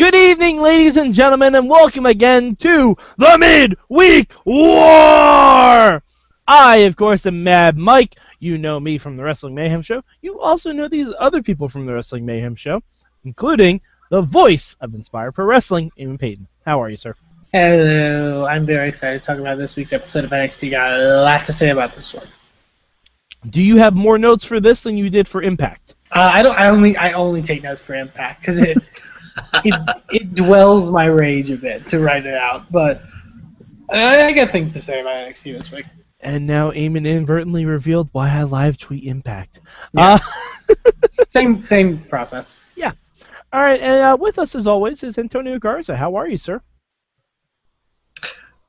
Good evening, ladies and gentlemen, and welcome again to the Midweek War! I, of course, am Mad Mike. You know me from the Wrestling Mayhem Show. You also know these other people from the Wrestling Mayhem Show, including the voice of Inspired Pro Wrestling, Eamon Paton. How are you, sir? Hello, I'm very excited to talk about this week's episode of NXT. Got a lot to say about this one. Do you have more notes for this than you did for Impact? Uh, I don't. I only. I only take notes for Impact because it, it it dwells my rage a bit to write it out. But I, I got things to say about NXT this week. And now Eamon inadvertently revealed why I live tweet Impact. Yeah. Uh, Same same process. Yeah. All right, and uh, with us as always is Antonio Garza. How are you, sir?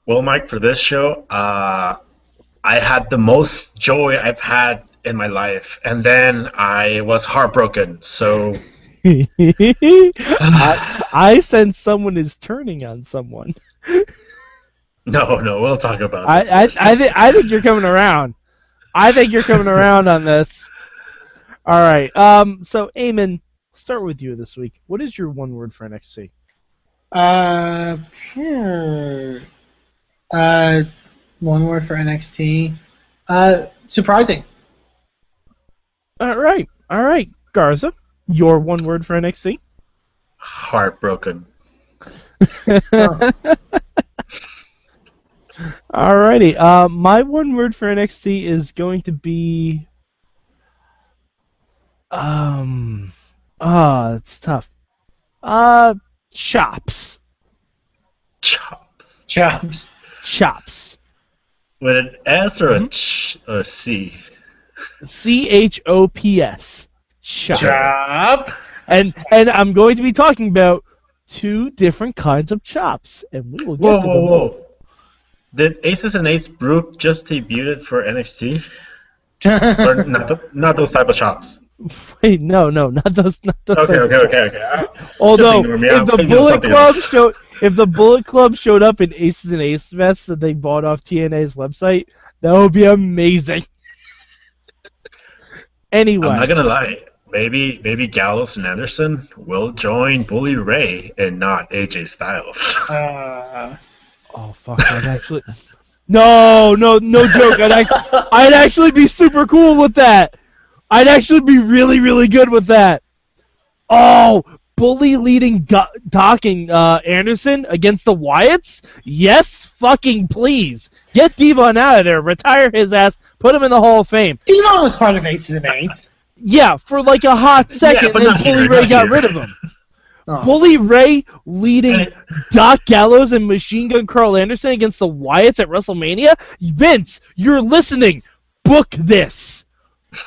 Well, Mike, for this show, uh, I had the most joy I've had in my life, and then I was heartbroken. So, I, I sense someone is turning on someone. no, no, we'll talk about I, this. I, first. I, think I think you're coming around. I think you're coming around on this. All right. Um. So, Eamon, start with you this week. What is your one word for NXT? Uh, hmm. uh, one word for NXT. Uh, surprising. All right. All right, Garza. Your one word for NXT. Heartbroken. Alrighty. Uh, my one word for NXT is going to be. Um. Ah, it's tough. Uh, chops. Chops. Chops. Chops. With an S or Mm-hmm. a ch or a C? C H O P S. Chops. And and I'm going to be talking about two different kinds of chops, and we will get Whoa, to whoa, them. whoa. Did Aces and Eights Brute just debuted for NXT? or not, th- not those type of chops? Wait, no, no, not those, not those. Okay, type of okay, okay, okay. Although, if the Bullet Club else. showed, if the Bullet Club showed up in Aces and Ace vests that they bought off TNA's website, that would be amazing. Anyway, I'm not gonna lie. Maybe maybe Gallows and Anderson will join Bully Ray and not AJ Styles. Uh, oh fuck, I'd actually, no, no, no joke. I'd, act- I'd actually be super cool with that. I'd actually be really, really good with that. Oh, Bully leading Do- Doc and uh, Anderson against the Wyatts? Yes, fucking please. Get Devon out of there. Retire his ass. Put him in the Hall of Fame. Devon was part of Aces and Eights. Yeah, for like a hot second, but and then Bully here, Ray got here. rid of him. Oh. Bully Ray leading Doc Gallows and Machine Gun Karl Anderson against the Wyatts at WrestleMania? Vince, you're listening. Book this.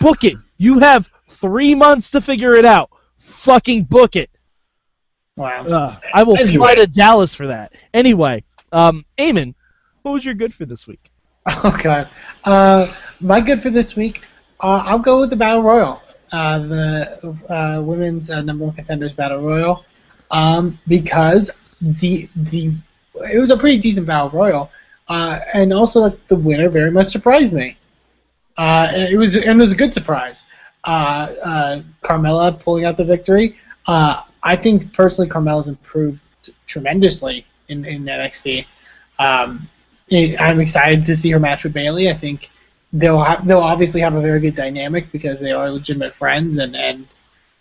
Book it. You have three months to figure it out. Fucking book it. Wow. Uh, I will fly to Dallas for that. Anyway, um, Eamon, what was your good for this week? Oh god. Uh, my good for this week. Uh, I'll go with the Battle Royal. Uh, the uh, women's uh, number one contenders Battle Royal, um, because the the it was a pretty decent Battle Royal, uh, and also like, the winner very much surprised me. It was and it was a good surprise. Carmella pulling out the victory. I think personally Carmella's improved tremendously in, in NXT. Um, I'm excited to see her match with Bayley. I think they'll have, they'll obviously have a very good dynamic because they are legitimate friends, and and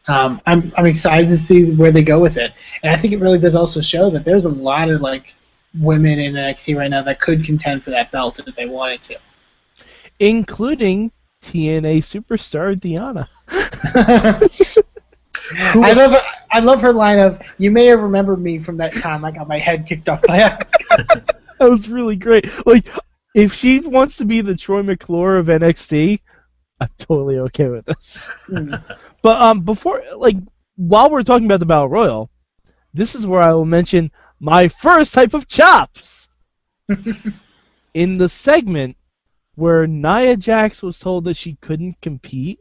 um, I'm I'm excited to see where they go with it. And I think it really does also show that there's a lot of like women in NXT right now that could contend for that belt if they wanted to. Including TNA superstar Deonna. I love I love her line of "You may have remembered me from that time I got my head kicked off by Asuka." that was really great. Like, if she wants to be the Troy McClure of NXT, I'm totally okay with this. Hmm. But um, before like while we're talking about the Battle Royal, this is where I will mention my first type of chops. In the segment where Nia Jax was told that she couldn't compete,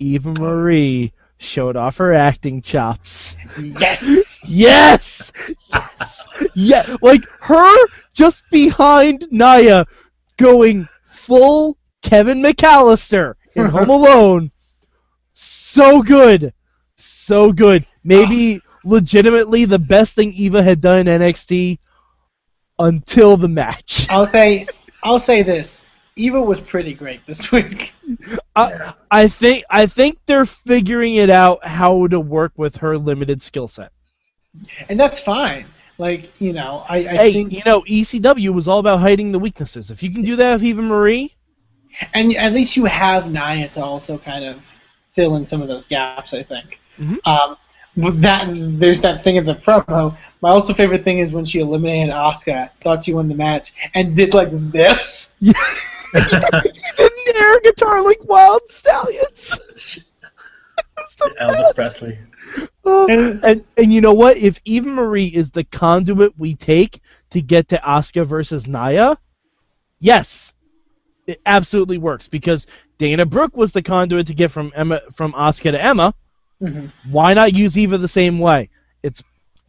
Eva Marie showed off her acting chops. Yes. Yes! Yes! Yeah, like her just behind Nia going full Kevin McCallister in Home Alone. So good. So good. Maybe legitimately the best thing Eva had done in NXT until the match. I'll say I'll say this. Eva was pretty great this week. I, I think I think they're figuring it out how to work with her limited skill set. And that's fine. Like, you know, I, I Hey, think you know, ECW was all about hiding the weaknesses. If you can do that with Eva Marie, and at least you have Nia to also kind of fill in some of those gaps. I think. Mhm. Um, with that there's that thing of the promo. My also favorite thing is when she eliminated Asuka, thought she won the match, and did like this. didn't air guitar like Wild Stallions. It's Elvis Presley. Oh, and and you know what? If Eva Marie is the conduit we take to get to Asuka versus Nia, yes, it absolutely works because Dana Brooke was the conduit to get from Emma from Asuka to Emma. hmm Why not use Eva the same way? It's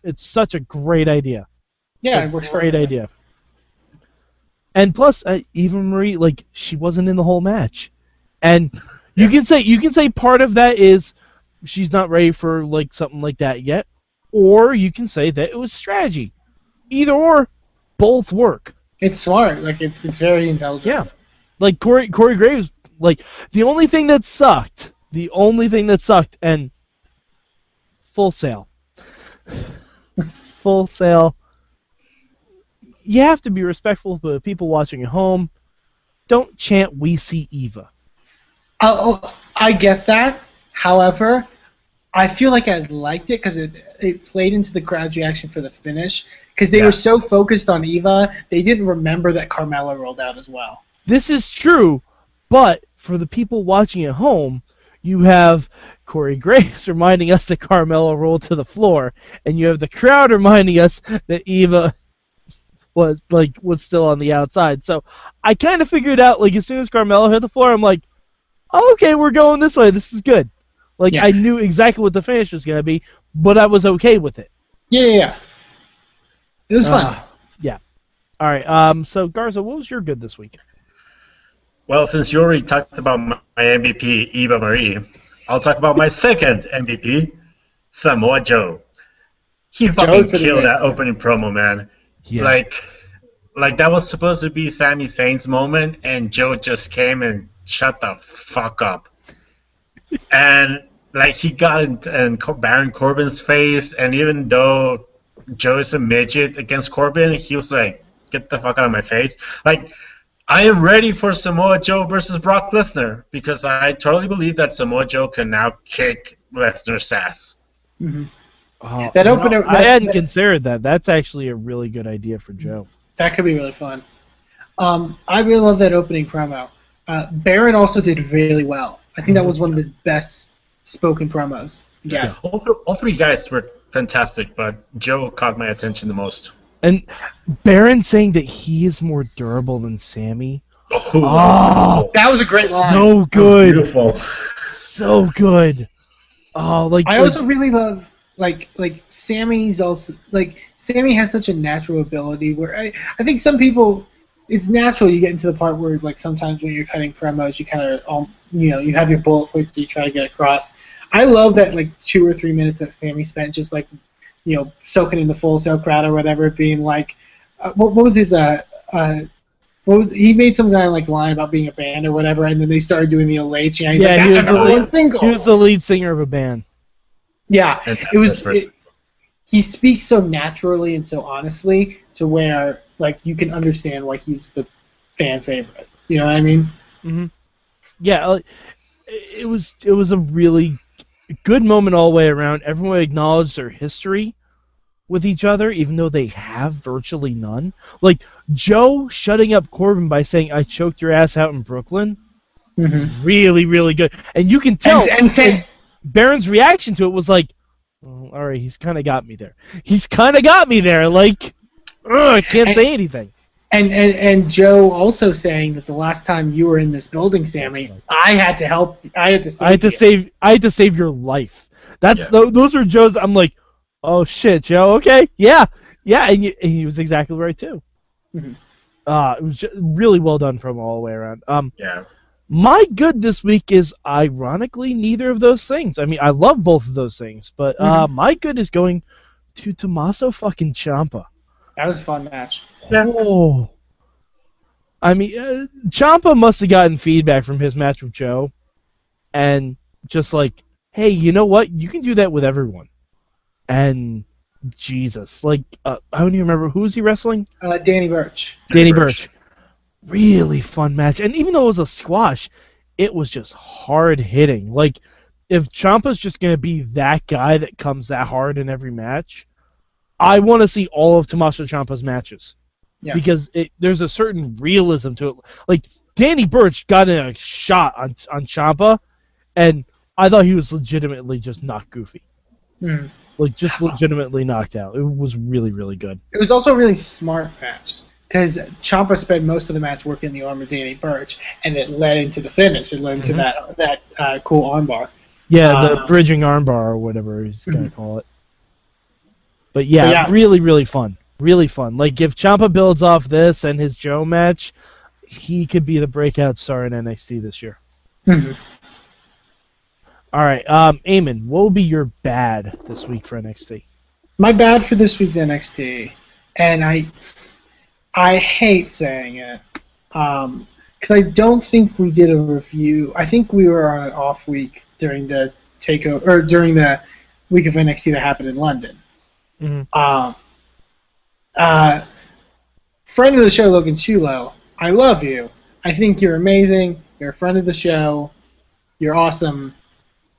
it's such a great idea. Yeah, it a works great idea. And plus, uh, Eva Marie, like she wasn't in the whole match, and you can say you can say part of that is she's not ready for like something like that yet, or you can say that it was strategy. Either or, both work. It's smart. Like it's it's very intelligent. Yeah, like Corey Corey Graves. Like the only thing that sucked, the only thing that sucked, and Full Sail, Full Sail. You have to be respectful to the people watching at home. Don't chant "We see Eva." Oh, oh, I get that. However, I feel like I liked it because it it played into the crowd's reaction for the finish. Because they Yeah. were so focused on Eva, they didn't remember that Carmella rolled out as well. This is true, but for the people watching at home, you have Corey Graves reminding us that Carmella rolled to the floor, and you have the crowd reminding us that Eva was like was still on the outside. So I kind of figured out like as soon as Carmella hit the floor, I'm like, oh, okay, we're going this way. This is good. Like Yeah. I knew exactly what the finish was gonna be, but I was okay with it. Yeah, yeah, yeah. It was fun. Uh, yeah. All right. Um. So Garza, what was your good this week? Well, since you already talked about my my MVP, Eva Marie, I'll talk about my second MVP, Samoa Joe. He fucking could've killed that opening promo, man. Yeah. Like, like that was supposed to be Sami Zayn's moment, and Joe just came and shut the fuck up. and like he got in, in Cor- Baron Corbin's face, and even though Joe is a midget against Corbin, he was like, "Get the fuck out of my face!" Like, I am ready for Samoa Joe versus Brock Lesnar because I totally believe that Samoa Joe can now kick Lesnar's ass. Oh, That you opener- know, I hadn't that- considered that. That's actually a really good idea for Joe. That could be really fun. Um, I really love that opening promo. Uh, Baron also did really well. I think that was one of his best spoken promos. Yeah. All, th- all three guys were fantastic, but Joe caught my attention the most. And Baron saying that he is more durable than Sami. Oh, Oh, That was a great line. so good, beautiful. so good. Oh, like, I like- also really love like like Sami's also like Sami has such a natural ability where I, I think some people it's natural you get into the part where like sometimes when you're cutting promos you kind of um, you know you have your bullet points that you try to get across. I love that like two or three minutes that Sami spent just like you know soaking in the Full Sail crowd or whatever, being like uh, what, what was his uh uh what was he made some guy like line about being a band or whatever, and then they started doing the Olé chant. He's Yeah, like, he that's was the one lead- single. he was the lead singer of a band. Yeah, it was. It, he speaks so naturally and so honestly to where like you can understand why he's the fan favorite. You know what I mean? hmm Yeah, it it was it was a really good moment all the way around. Everyone acknowledged their history with each other, even though they have virtually none. Like Joe shutting up Corbin by saying, "I choked your ass out in Brooklyn." Mm-hmm. Really, really good, and you can tell. And, and, Sam, Baron's reaction to it was like, oh, "All right, he's kind of got me there. He's kind of got me there. Like, ugh, I can't And- say anything." And, and and Joe also saying that the last time you were in this building, Sami, I had to help. I had to. Save I had to you. save. I had to save your life. That's Yeah. tho- those are Joe's. I'm like, oh shit, Joe. Okay, yeah, yeah, and, you, and he was exactly right too. Mhm. Uh, it was just really well done from all the way around. Um, Yeah. my good this week is ironically neither of those things. I mean, I love both of those things, but uh, my good is going to Tommaso fucking Ciampa. That was a fun match. Oh. I mean, uh, Ciampa must have gotten feedback from his match with Joe, and just like, hey, you know what? You can do that with everyone. And Jesus, like, uh, I don't even remember who was he wrestling. Uh, Danny Birch. Danny Birch. Birch. Really fun match, and even though it was a squash, it was just hard hitting. Like, if Ciampa's just gonna be that guy that comes that hard in every match, I want to see all of Tommaso Ciampa's matches Yeah. because it, there's a certain realism to it. Like Danny Birch got in a shot on on Ciampa, and I thought he was legitimately just not goofy, Hmm. like just legitimately knocked out. It was really really good. It was also a really smart match because Ciampa spent most of the match working the arm of Danny Birch, and it led into the finish. It led into that that uh, cool armbar. Yeah, the Uh, bridging armbar or whatever he's gonna Mhm. call it. But yeah, But yeah. really really fun, really fun. Like if Ciampa builds off this and his Joe match, he could be the breakout star in NXT this year. Mhm. All right, um, Eamon, what will be your bad this week for NXT? My bad for this week's NXT, and I I hate saying it because I don't think we did a review. I think we were on an off week during the takeover or during the week of NXT that happened in London. Mhm. Um, uh, friend of the show, Logan Sciullo. I love you. I think you're amazing. You're a friend of the show. You're awesome.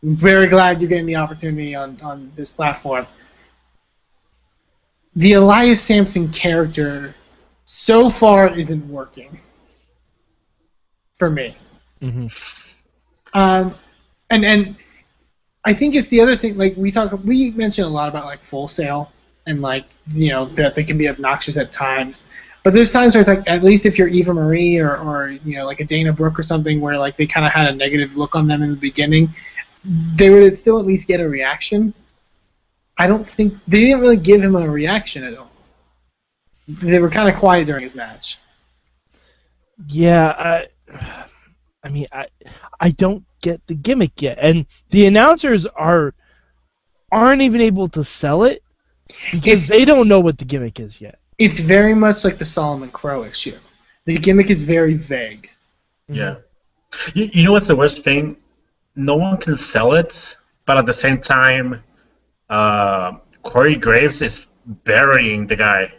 I'm very glad you're getting the opportunity on, on this platform. The Elias Samson character so far isn't working for me. Mm-hmm. Um, and and I think it's the other thing. Like we talk, we mention a lot about like Full Sail and like you know that they can be obnoxious at times. But there's times where it's like at least if you're Eva Marie or or you know like a Dana Brooke or something where like they kind of had a negative look on them in the beginning, they would still at least get a reaction. I don't think they didn't really give him a reaction at all. They were kind of quiet during his match. Yeah, I, I mean, I, I don't get the gimmick yet, and the announcers are aren't even able to sell it because It's- they don't know what the gimmick is yet. It's very much like the Solomon Crowe issue. The gimmick is very vague. Yeah. You, you know what's the worst thing? No one can sell it, but at the same time, uh, Corey Graves is burying the guy.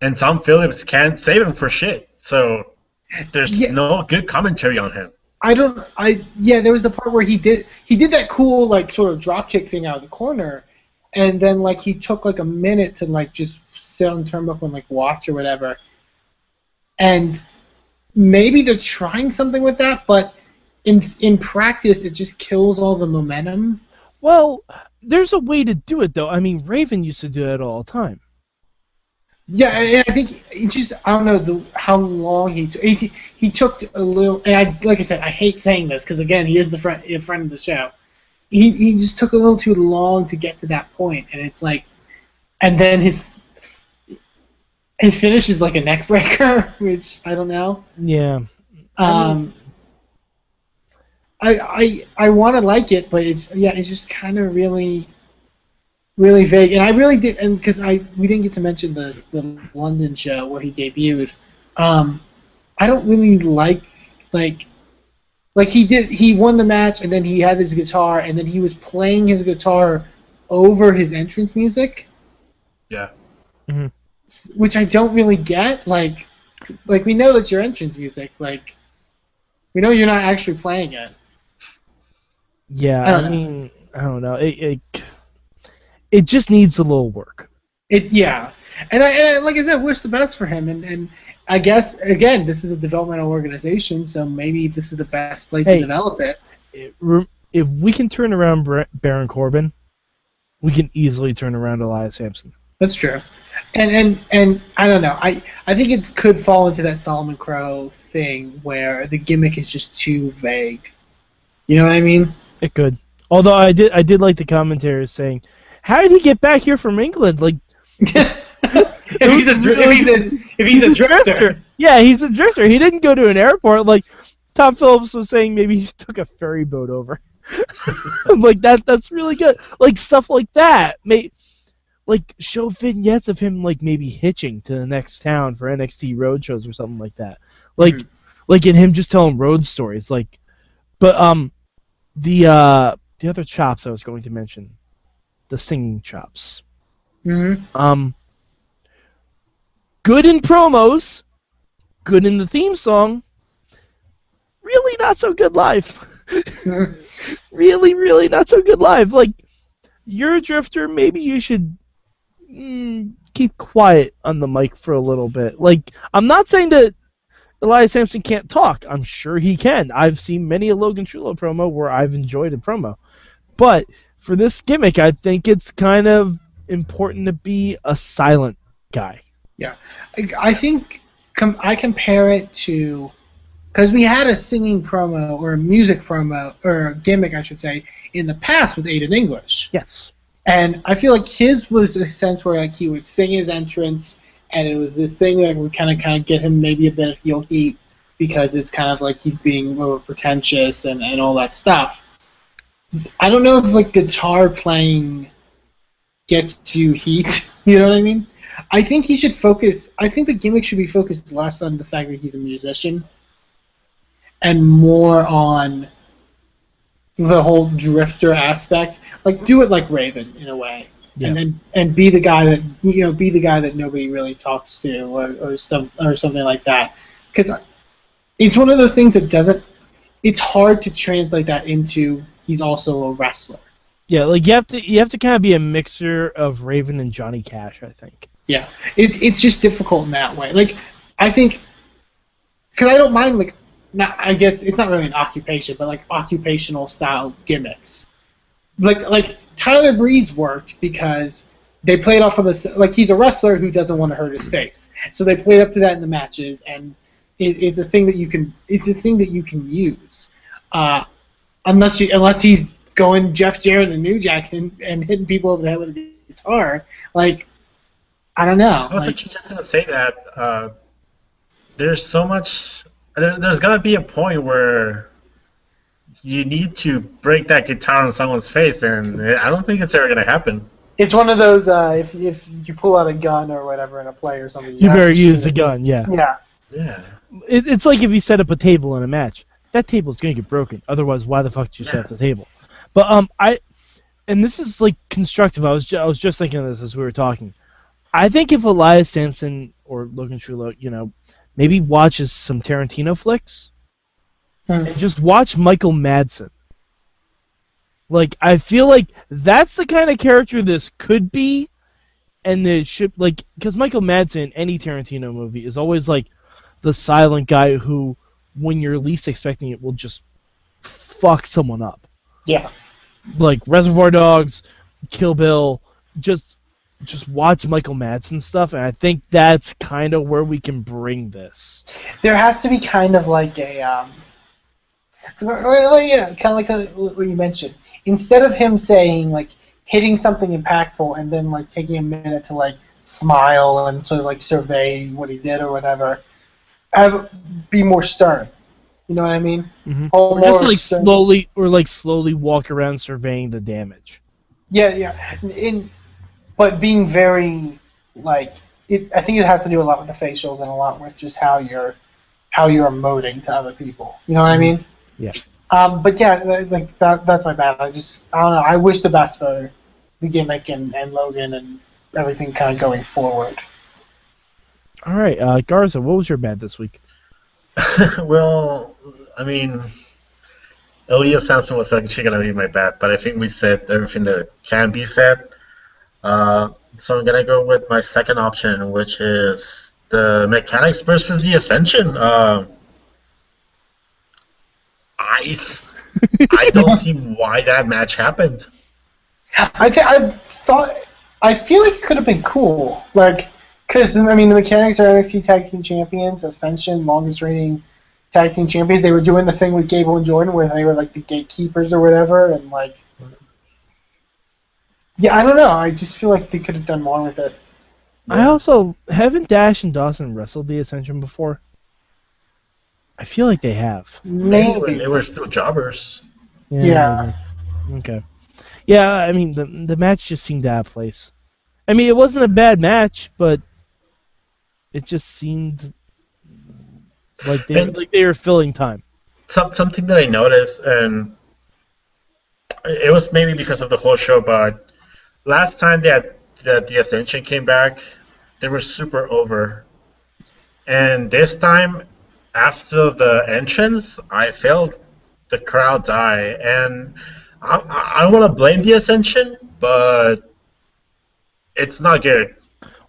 And Tom Phillips can't save him for shit. So there's Yeah. no good commentary on him. I don't. I yeah. There was the part where he did he did that cool like sort of drop kick thing out of the corner, and then like he took like a minute to like just sit on the turnbuckle and like watch or whatever. And maybe they're trying something with that, but in in practice it just kills all the momentum. Well, there's a way to do it though. I mean, Raven used to do it all the time. Yeah, and I think it just I don't know the how long he took. He, he took a little, and I like I said I hate saying this because again he is the friend a friend of the show. He he just took a little too long to get to that point, and it's like, and then his his finish is like a neck breaker, which I don't know. Yeah. Um, I I I want to like it, but it's yeah, it's just kind of really, really vague. And I really did, and because I we didn't get to mention the the London show where he debuted. Um, I don't really like like like he did he won the match and then he had his guitar and then he was playing his guitar over his entrance music Yeah. Mm-hmm. which I don't really get. Like, like we know that's your entrance music. Like, we know you're not actually playing it. Yeah. I I, don't know. mean, I don't know. It, it it just needs a little work. It yeah, and I, and I like I said, wish the best for him. And and I guess again, this is a developmental organization, so maybe this is the best place Hey. to develop it. it if we can turn around Baron Corbin, we can easily turn around Elias Samson. That's true. And and and I don't know. I I think it could fall into that Solomon Crowe thing where the gimmick is just too vague. You know what I mean? It could. Although I did I did like the commentators saying, "How did he get back here from England?" Like if he's a dr- if he's a if he's a drifter. Yeah, he's a drifter. He didn't go to an airport. Like Tom Phillips was saying, maybe he took a ferry boat over. I'm like that. That's really good. Like stuff like that. May like show vignettes of him like maybe hitching to the next town for NXT road shows or something like that. Like Mhm. like in him just telling road stories. Like, but um, the uh the other chops I was going to mention, the singing chops. hmm Um, good in promos, good in the theme song. Really not so good live. really, really not so good live. Like, you're a drifter. Maybe you should mm, keep quiet on the mic for a little bit. Like, I'm not saying that Elias Samson can't talk. I'm sure he can. I've seen many a Logan Sciullo promo where I've enjoyed a promo. But for this gimmick, I think it's kind of important to be a silent guy. Yeah, I, I think com- I compare it to because we had a singing promo or a music promo or a gimmick, I should say, in the past with Aiden English, Yes. and I feel like his was a sense where like he would sing his entrance, and it was this thing that would kind of kind of get him maybe a bit of heel heat because it's kind of like he's being over pretentious and, and all that stuff. I don't know if like guitar playing gets you heat. You know what I mean? I think he should focus. I think the gimmick should be focused less on the fact that he's a musician, and more on the whole drifter aspect. Like do it like Raven in a way, and then and be the guy that you know be the guy that nobody really talks to or or some or something like that. Because it's one of those things that doesn't. It's hard to translate that into he's also a wrestler. Yeah, like you have to you have to kind of be a mixer of Raven and Johnny Cash, I think. Yeah, it, it's just difficult in that way. Like, I think, because I don't mind like, not I guess it's not really an occupation, but like occupational style gimmicks. Like like Tyler Breeze worked because they played off of this like he's a wrestler who doesn't want to hurt his face, so they played up to that in the matches, and it, it's a thing that you can it's a thing that you can use, uh, unless you unless he's going Jeff Jarrett and New Jack and, and hitting people over the head with a guitar, like. I don't know. I was like- just gonna say that uh, there's so much. There, there's gotta be a point where you need to break that guitar on someone's face, and I don't think it's ever gonna happen. It's one of those uh, if if you pull out a gun or whatever in a play or something. You have better use the gun, yeah. Yeah. Yeah. It, it's like if you set up a table in a match. That table's gonna get broken. Otherwise, why the fuck did you set up the table? But um, I, and this is like constructive. I was ju- I was just thinking of this as we were talking. I think if Elias Samson or Logan Sciullo, you know, maybe watches some Tarantino flicks Hmm. and just watch Michael Madsen. Like I feel like that's the kind of character this could be, and it should like because Michael Madsen in any Tarantino movie is always like the silent guy who, when you're least expecting it, will just fuck someone up. Yeah. Like Reservoir Dogs, Kill Bill, just just watch Michael Madsen stuff, and I think that's kind of where we can bring this. There has to be kind of like a um. yeah, kind of like what you mentioned. Instead of him saying like hitting something impactful and then like taking a minute to like smile and sort of like survey what he did or whatever, have be more stern. You know what I mean? Mm-hmm. Or Or just like stern. slowly, or like slowly walk around surveying the damage. Yeah, yeah. In, but being very like it, I think it has to do a lot with the facials and a lot with just how you're how you're emoting to other people. You know what I mean? Yeah. Um, but yeah, like that, that's my bad. I just I don't know. I wish the best for the gimmick and, and Logan and everything kind of going forward. All right, uh, Garza, what was your bad this week? well, I mean, Elias Samson was actually gonna be my bet, but I think we said everything that can be said. Uh, so I'm gonna go with my second option, which is the Mechanics versus the Ascension. Uh, I I don't see why that match happened. I th- I thought I feel like it could have been cool, like because I mean the mechanics are NXT Tag Team Champions, Ascension, longest reigning tag team champions. They were doing the thing with Gable and Jordan where they were like the gatekeepers or whatever, and like yeah, I don't know. I just feel like they could have done more with it. I also haven't Dash and Dawson wrestled the Ascension before. I feel like they have. Maybe when Maybe. they were still jobbers. Yeah. maybe. Okay. Yeah, I mean the the match just seemed out of place. I mean it wasn't a bad match, but it just seemed like they And- like they were filling time. Some, something that I noticed, and it was maybe because of the whole show, but last time that, that the Ascension came back, they were super over. And this time, after the entrance, I felt the crowd die. And I, I I don't want to blame the Ascension, but it's not good.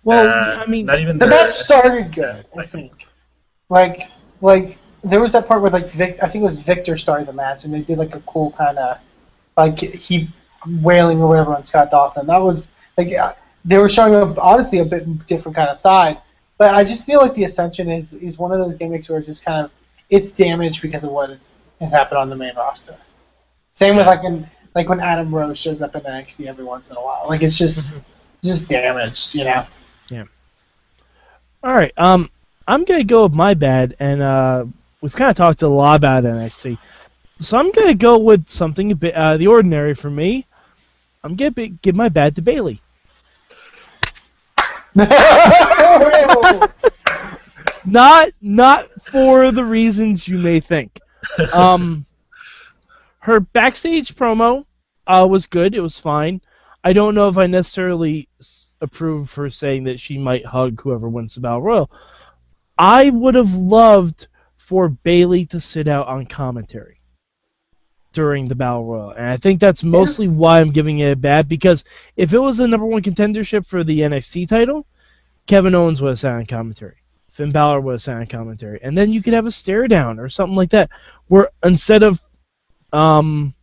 Well, Uh, I mean, not even The match started good, I think. Like, like there was that part where like Vic, I think it was Victor started the match, and they did like a cool kind of like he wailing or whatever on Scott Dawson. That was like uh, they were showing a, honestly a bit different kind of side. But I just feel like the Ascension is is one of those gimmicks where it's just kind of it's damaged because of what has happened on the main roster. Same with like when like when Adam Rose shows up in NXT every once in a while. Like it's just just damaged, you know. All right. Um, I'm gonna go with my bad, and uh, we've kind of talked a lot about NXT, so I'm gonna go with something a bit out of the ordinary for me. I'm gonna be, give my bad to Bayley. not not for the reasons you may think. Um, her backstage promo uh, was good. It was fine. I don't know if I necessarily approve her saying that she might hug whoever wins the battle royal. I would have loved for Bayley to sit out on commentary during the battle royal, and I think that's mostly why I'm giving it a bad. Because if it was the number one contendership for the NXT title, Kevin Owens would have sat on commentary. Finn Balor would have sat on commentary, and then you could have a stare down or something like that, where instead of um,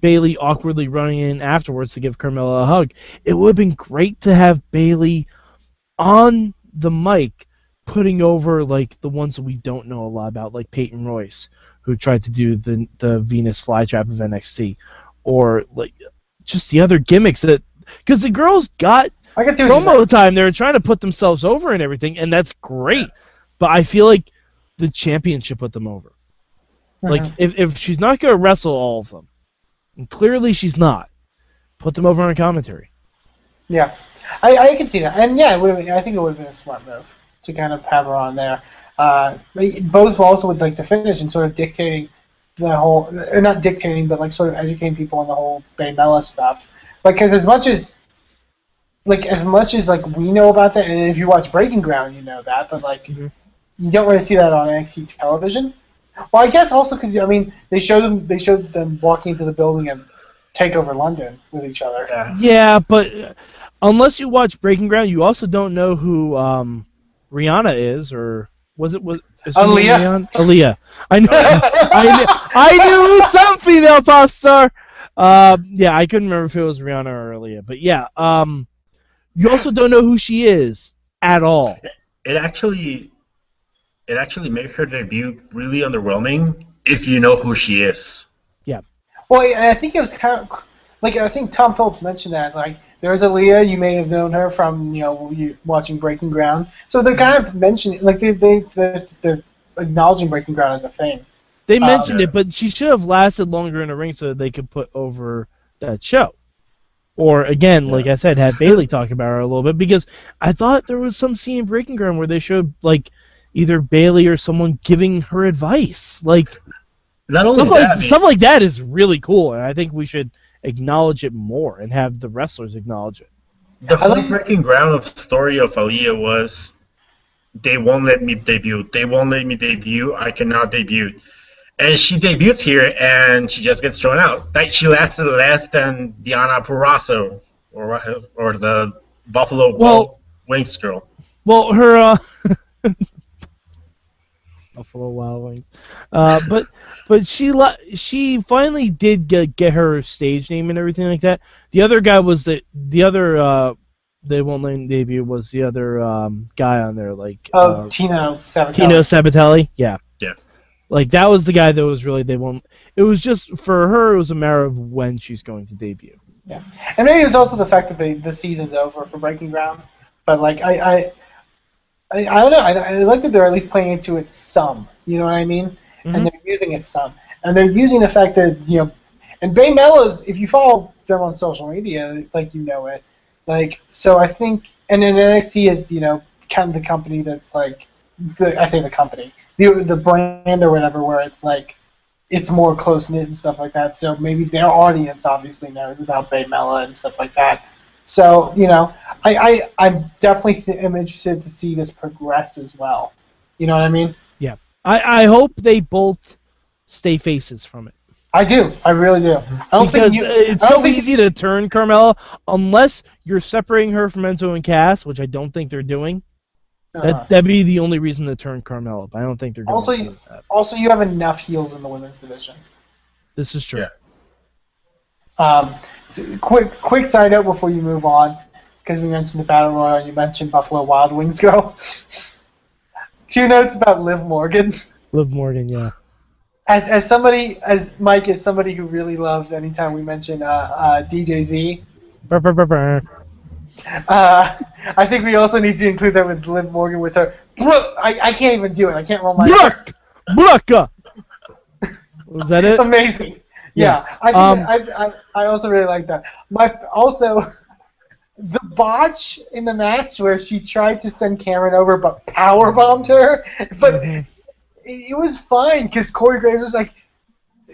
Bayley awkwardly running in afterwards to give Carmella a hug, it would have been great to have Bayley on the mic putting over like the ones that we don't know a lot about, like Peyton Royce, who tried to do the the Venus flytrap of NXT, or like just the other gimmicks that because the girls got I can see what you're promo time, they're trying to put themselves over and everything, and that's great. But I feel like the championship put them over. saying. Like if if she's not gonna wrestle all of them, and clearly she's not, put them over on commentary. Yeah, I, I can see that, and yeah, have, I think it would have been a smart move to kind of have her on there. Uh, both also with like the finish and sort of dictating the whole, or not dictating, but like sort of educating people on the whole Bay Mella stuff. Like, because as much as, like, as much as like we know about that, and if you watch Breaking Ground, you know that, but like, Mhm. you don't really see that on NXT television. Well, I guess also because I mean they showed them they showed them walking into the building and take over London with each other. Yeah. Yeah, but uh, unless you watch Breaking Ground, you also don't know who um, Rihanna is, or was it was is her name Aaliyah? Rihanna? Aaliyah. I knew, I knew, I knew it was some female pop star. Uh, yeah, I couldn't remember if it was Rihanna or Aaliyah, but yeah. Um, you also don't know who she is at all. It actually, it actually made her debut really underwhelming if you know who she is. Yeah. Well, I I think it was kind of like I think Tom Phillips mentioned that like there's Aaliyah, you may have known her from you know you watching Breaking Ground. So they're kind of mentioning like they they they're, they're acknowledging Breaking Ground as a thing. They Uh, mentioned yeah. it, but she should have lasted longer in the ring so that they could put over that show. Or again, like I said, have Bayley talk about her a little bit because I thought there was some scene in Breaking Ground where they showed like either Bailey or someone giving her advice. Like Not only stuff that, like I mean, stuff like that is really cool, and I think we should acknowledge it more and have the wrestlers acknowledge it. the whole like- breaking ground of story of Aaliyah was they won't let me debut. They won't let me debut. I cannot debut. And she debuts here, and she just gets thrown out. Like she lasted less than Deonna Purrazzo or or the Buffalo Well- Wings girl. Well, her uh, Buffalo Wild Wings, uh, but but she le- she finally did get get her stage name and everything like that. The other guy was the the other uh they won't let debut was the other um guy on there like Oh, uh, Tino Sabatelli. Tino Sabatelli. Yeah. Yeah. Like that was the guy that was really they won't. It was just for her. It was a matter of when she's going to debut. Yeah, and maybe it's also the fact that the the season's over for Breaking Ground. But like I I I, I don't know. I, I like that they're at least playing into it some. You know what I mean? Mhm. And they're using it some, and they're using the fact that you know, and Bay Mella's. If you follow them on social media, like you know it, like so. I think, and then NXT is you know kind of the company that's like, the I say the company, the the brand or whatever, where it's like it's more close knit and stuff like that. So maybe their audience obviously knows about Bay Mella and stuff like that. So you know, I I I'm definitely th- am interested to see this progress as well. You know what I mean? Yeah. I I hope they both stay faces from it I do. I really do. I don't because think you. it's I don't so think easy to turn Carmella unless you're separating her from Enzo and Cass, which I don't think they're doing. uh, That that'd be the only reason to turn Carmella. But I don't think they're going Also, to you- also, you have enough heels in the women's division. This is true. Yeah. Um, quick quick side note before you move on, because we mentioned the battle royal and you mentioned Buffalo Wild Wings go. Two notes about Liv Morgan. Liv Morgan, yeah. As, as somebody as Mike is somebody who really loves anytime we mention uh, uh, DJZ. Brr, brr, brr, brr. Uh, I think we also need to include that with Liv Morgan with her. Brooke, I, I can't even do it. I can't roll my Brooke! Brooke! Was that it? Amazing. Yeah, Yeah. I, think Um, I, I I also really like that. My also the botch in the match where she tried to send Cameron over but power bombed her, but Mhm. it, it was fine because Corey Graves was like.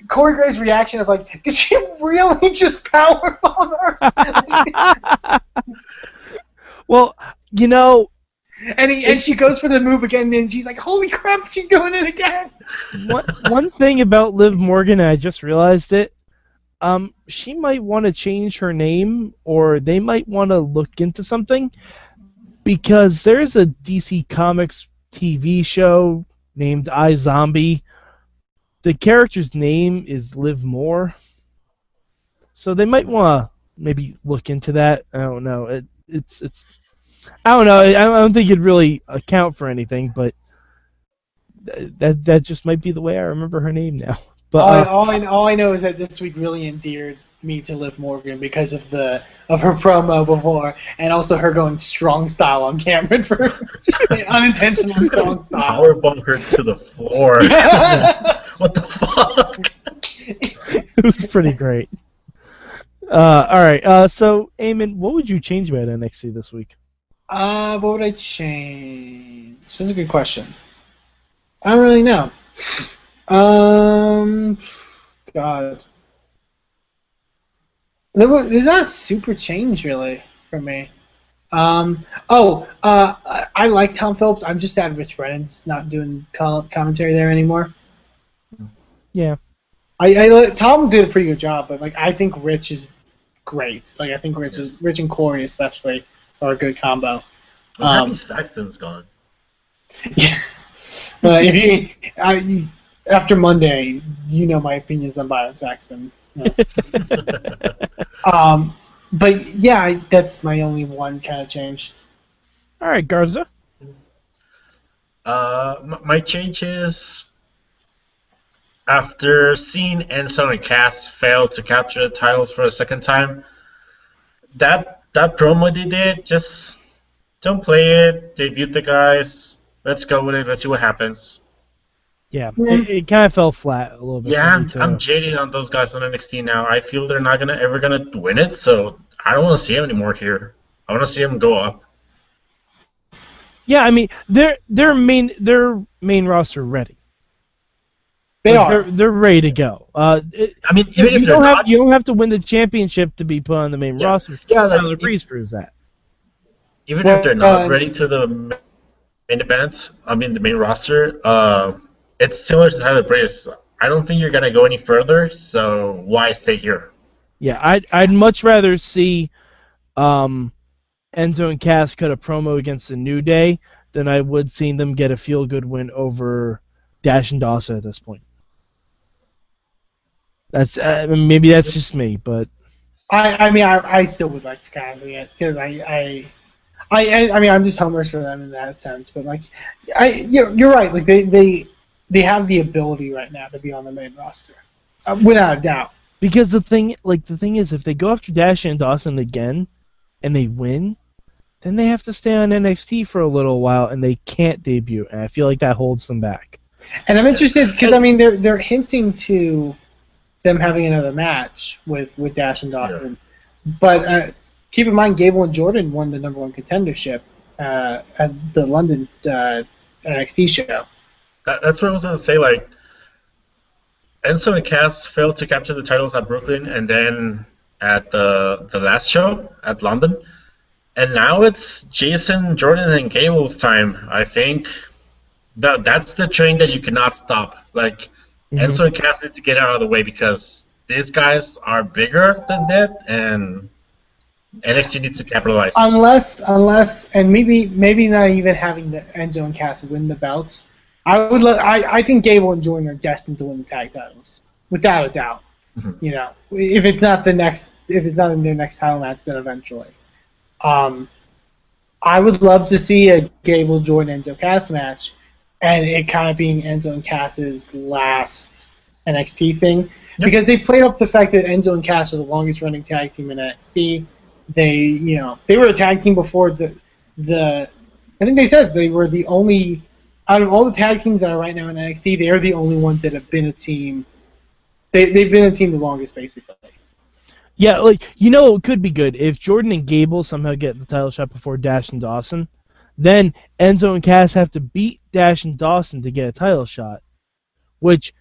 Corey Graves' reaction of like, did she really just power bomb her? well, you know, and he, and she goes for the move again, and she's like, holy crap, she's doing it again. one one thing about Liv Morgan, I just realized it. Um, she might want to change her name, or they might want to look into something, because there's a DC Comics TV show named iZombie. The character's name is Liv Moore, so they might want to maybe look into that. I don't know. It, it's it's. I don't know. I I don't think it'd really account for anything, but that that just might be the way I remember her name now. But all, I, uh, all, I, all I know is that this week really endeared me to Liv Morgan because of the of her promo before, and also her going strong style on Cameron for unintentional strong style. Power bomb her to the floor. what the fuck? it was pretty great. Uh, all right. Uh, so, Eamon, what would you change about NXT this week? Uh, what would I change? That's a good question. I don't really know. Um, God, there's not a super change really for me. Um, oh, uh, I, like Tom Phillips. I'm just sad Rich Brennan's not doing co- commentary there anymore. Yeah. I, I Tom did a pretty good job, but like I think Rich is great. Like I think Rich is Rich and Corey especially are a good combo. Well, Um, Happy Saxton's gone. Yeah. Uh, if you, I, after Monday, you know my opinions on Byron Saxton. Yeah. um, but yeah, I, that's my only one kind of change. All right, Garza. Uh, m- my change is after seeing Enzo and Cass fail to capture the titles for a second time. That that promo they did, just don't play it. Debut the guys. Let's go with it. Let's see what happens. Yeah, Yeah. it, it kind of fell flat a little bit. Yeah, I'm, me. I'm jaded on those guys on NXT now. I feel they're not gonna ever gonna win it, so I don't want to see them anymore here. I want to see them go up. yeah, I mean, their their main their main roster ready. They Like, are. They're, they're ready to go. Uh, it, I mean, even you if don't have not, you don't have to win the championship to be put on the main Yeah. roster. Yeah, like, Tyler it- Breeze proves that. even Well, if they're not uh, ready to the main event, I mean the main roster, uh, it's similar to Tyler Breeze. I don't think you're gonna go any further, so why stay here? Yeah, I'd I'd much rather see um, Enzo and Cass cut a promo against the New Day than I would seeing them get a feel good win over Dash and Dawson at this point. That's uh, maybe that's just me, but I, I mean, I, I still would like Takahashi it because I, I, I, I, I mean, I'm just homers for them in that sense. But like, I, you're, you're right. Like they, they, they have the ability right now to be on the main roster, uh, without a doubt. because the thing, like the thing is, if they go after Dash and Dawson again, and they win, then they have to stay on NXT for a little while, and they can't debut, and I feel like that holds them back. And I'm interested because I mean, they're they're hinting to them having another match with with Dash and Dawson, but uh, keep in mind, Gable and Jordan won the number one contendership uh, at the London uh, NXT show. That, that's what I was gonna say. Like, Enzo and Cass failed to capture the titles at Brooklyn, and then at the the last show at London, and now it's Jason, Jordan, and Gable's time. I think that that's the train that you cannot stop. Like, Enzo and Cass need to get out of the way because these guys are bigger than that, and NXT needs to capitalize. Unless, unless, and maybe, maybe not even having the Enzo and Cass win the belts. I would, lo- I, I think Gable and Jordan are destined to win the tag titles, without a doubt. You know, if it's not the next, if it's not in their next title match, then eventually. Um, I would love to see a Gable Jordan Enzo Cass match, and it kind of being Enzo and Cass's last NXT thing, because they played up the fact that Enzo and Cass are the longest running tag team in NXT. They, you know, they were a tag team before the the. I think they said they were the only out of all the tag teams that are right now in NXT, they are the only ones that have been a team. They they've been a team the longest, basically. Yeah, like you know, it could be good if Jordan and Gable somehow get the title shot before Dash and Dawson. Then Enzo and Cass have to beat Dash and Dawson to get a title shot, which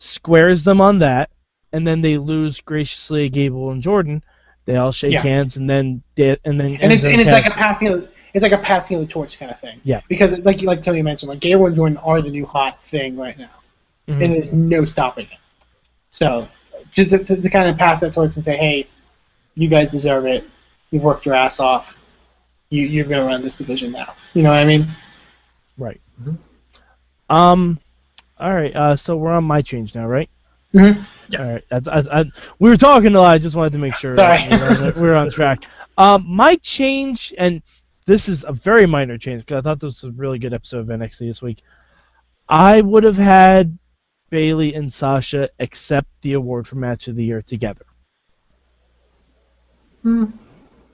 squares them on that, and then they lose graciously to Gable and Jordan. They all shake Yeah. hands, and then da- and then and it's Enzo and it's like a passing of it's like a passing of the torch kind of thing. Yeah. Because like like Tony mentioned, like Gable and Jordan are the new hot thing right now, Mhm. and there's no stopping it. So to, to, to kind of pass that torch and say, hey, you guys deserve it. You've worked your ass off. You you're gonna run this division now. You know what I mean? right. Um, all right. Uh, so we're on my change now, right? Mm-hmm. Yeah. All right. That's, I, I, we were talking a lot. I just wanted to make sure Sorry. we were, on- we were on track. Um, my change, and this is a very minor change because I thought this was a really good episode of NXT this week. I would have had Bayley and Sasha accept the award for Match of the Year together.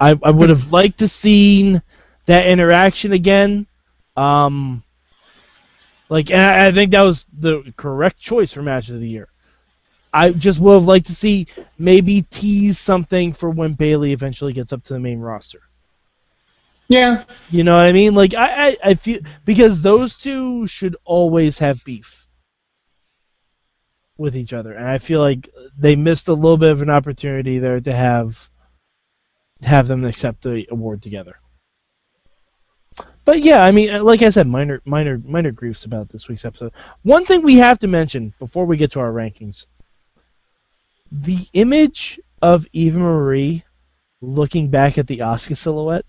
I, I would have liked to seen that interaction again. Um, like, and I, I think that was the correct choice for Match of the Year. I just would have liked to see maybe tease something for when Bayley eventually gets up to the main roster. Yeah. You know what I mean? Like I, I, I feel because those two should always have beef with each other, and I feel like they missed a little bit of an opportunity there to have have them accept the award together. But yeah, I mean, uh, like I said, minor, minor, minor griefs about this week's episode. One thing we have to mention before we get to our rankings: the image of Eva Marie looking back at the Oscar silhouette.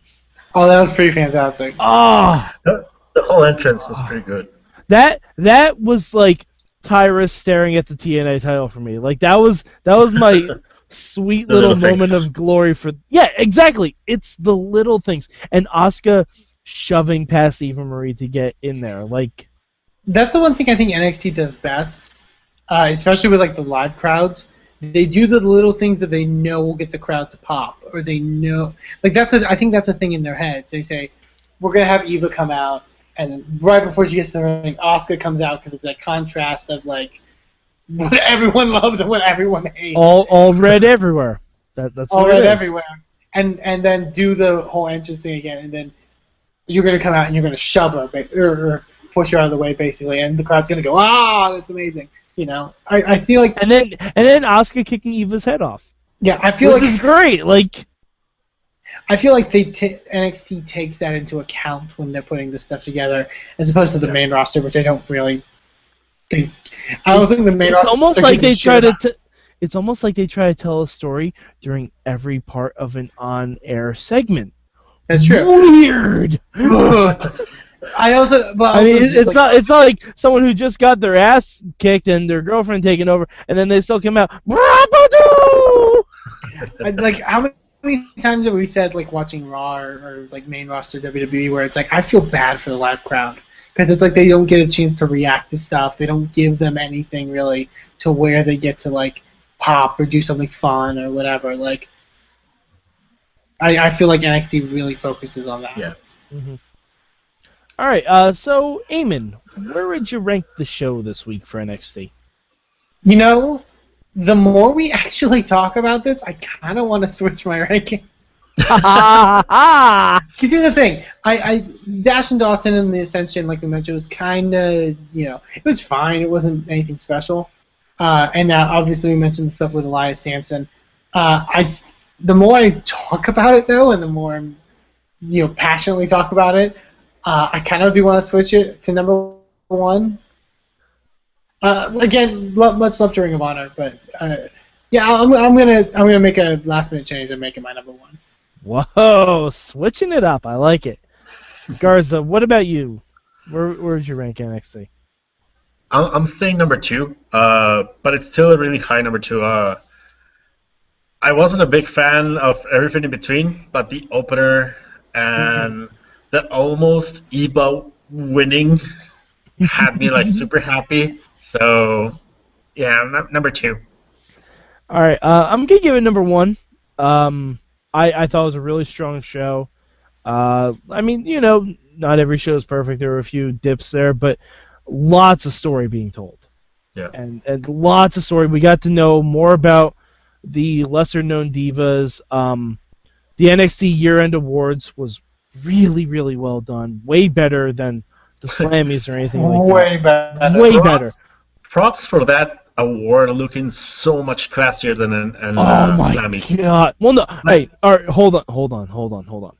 Oh, that was pretty fantastic. Ah. The, the whole entrance was pretty good. That that was like Tyrus staring at the TNA title for me. Like that was that was my sweet The little, little moment of glory for Yeah, exactly. It's the little things. And oscar shoving past Eva Marie to get in there. Like That's the one thing I think NXT does best, uh, especially with like the live crowds. They do the little things that they know will get the crowd to pop, or they know like that's a, I think that's a thing in their heads. They say we're gonna have Eva come out, and right before she gets to the ring, Oscar comes out because it's that contrast of like what everyone loves and what everyone hates. all all red everywhere. That that's all right everywhere, and and then do the whole entrance thing again, and then you're gonna come out and you're gonna shove her or, or push her out of the way, basically, and the crowd's gonna go, ah, that's amazing. You know, I, I feel like And then and then Asuka kicking Eva's head off. yeah, I feel like. Which is like great. Like I feel like they t- NXT takes that into account when they're putting this stuff together, as opposed to the main roster, which I don't really I don't think the main it's almost like they try to. T- it's almost like they try to tell a story during every part of an on-air segment. That's true. Weird. I also, but I mean, also it's, it's like, not it's not like someone who just got their ass kicked and their girlfriend taken over, and then they still come out. "Brabadoo!" I- like how many times have we said like watching Raw or, or like main roster WWE where it's like I feel bad for the live crowd because it's like they don't get a chance to react to stuff. They don't give them anything really to where they get to like pop or do something fun or whatever. Like I, I feel like NXT really focuses on that. Yeah. All right, uh, so Eamon, where would you rank the show this week for NXT? You know, the more we actually talk about this, I kind of want to switch my ranking. Ah, Cause here's the thing, I, I Dash and Dawson and the Ascension, like we mentioned, was kind of you know it was fine. It wasn't anything special. Uh, and now obviously we mentioned the stuff with Elias Samson. Uh, I the more I talk about it though, and the more I'm, you know passionately talk about it, uh, I kind of do want to switch it to number one. Uh, again, lo- much love to Ring of Honor, but uh, yeah, I'm, I'm gonna I'm gonna make a last minute change and make it my number one. Whoa, switching it up. I like it. Garza, what about you? Where where would you rank NXT? I'm, I'm saying number two, uh, but it's still a really high number two. Uh, I wasn't a big fan of everything in between, but the opener and the almost Ebo winning had me like super happy. So, yeah, num- number two. All right, uh, I'm gonna give it number one. Um, I I thought it was a really strong show. Uh, I mean, you know, not every show is perfect. There were a few dips there, but lots of story being told. Yeah. and and lots of story. We got to know more about the lesser known divas. Um, the NXT Year End Awards was really really well done. Way better than the Slammies or anything like Way better. that. Way Props- better. Props for that award looking so much classier than an, an Oh uh, my god! Well, no. Hey, all right, hold on, hold on, hold on, hold on.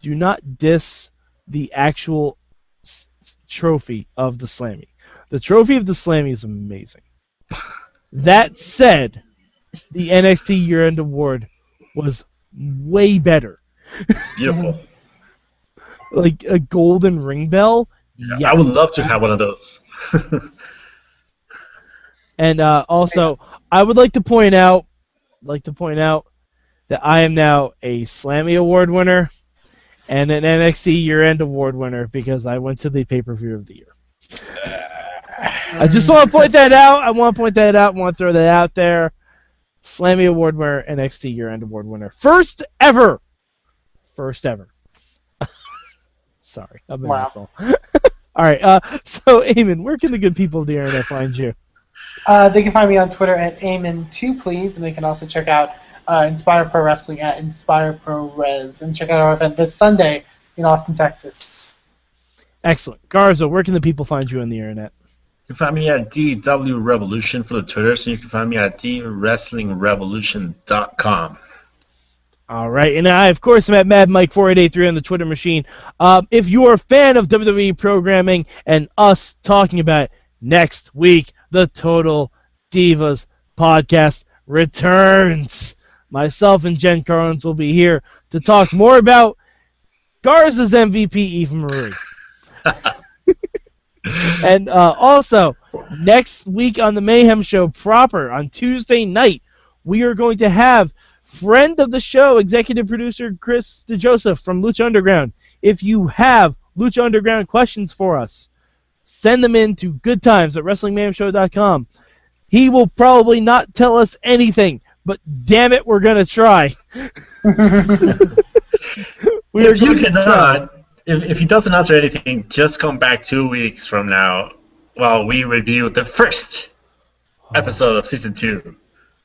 Do not diss the actual s- trophy of the Slammy. The trophy of the Slammy is amazing. That said, the NXT Year End Award was way better. It's beautiful. Like a golden ring bell. Yeah, I would love to have one of those. And uh, also, I would like to point out, like to point out that I am now a Slammy Award winner and an NXT Year End Award winner because I went to the pay per view of the year. I just want to point that out. I want to point that out. I want to throw that out there. Slammy Award winner, NXT Year End Award winner, first ever, first ever. Sorry, I'm an Wow. asshole. All right, uh, so Eamon, where can the good people of the internet find you? Uh, they can find me on Twitter at Amen2, please, and they can also check out uh, Inspire Pro Wrestling at Inspire Pro Res, and check out our event this Sunday in Austin, Texas. Excellent. Garza, where can the people find you on the internet? You can find me at DW Revolution for the Twitter, so you can find me at DWrestlingRevolution.com. All right, and I, of course, am at Mad Mike 4883 on the Twitter machine. Um, if you're a fan of WWE programming and us talking about it, next week, the Total Divas podcast returns. Myself and Jen Carlins will be here to talk more about Garza's MVP, Eva Marie. and uh, also, next week on the Mayhem Show proper, on Tuesday night, we are going to have friend of the show, executive producer Chris DeJoseph from Lucha Underground. If you have Lucha Underground questions for us, send them in to goodtimes at WrestlingMayhemShow.com. He will probably not tell us anything, but damn it, we're going to try. we if you going to try. cannot, if, if he doesn't answer anything, just come back two weeks from now while we review the first episode of season two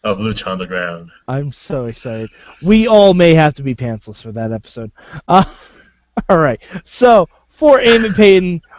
of Lucha Underground. I'm so excited. We all may have to be pantsless for that episode. Uh, all right. So for Eamon Paton,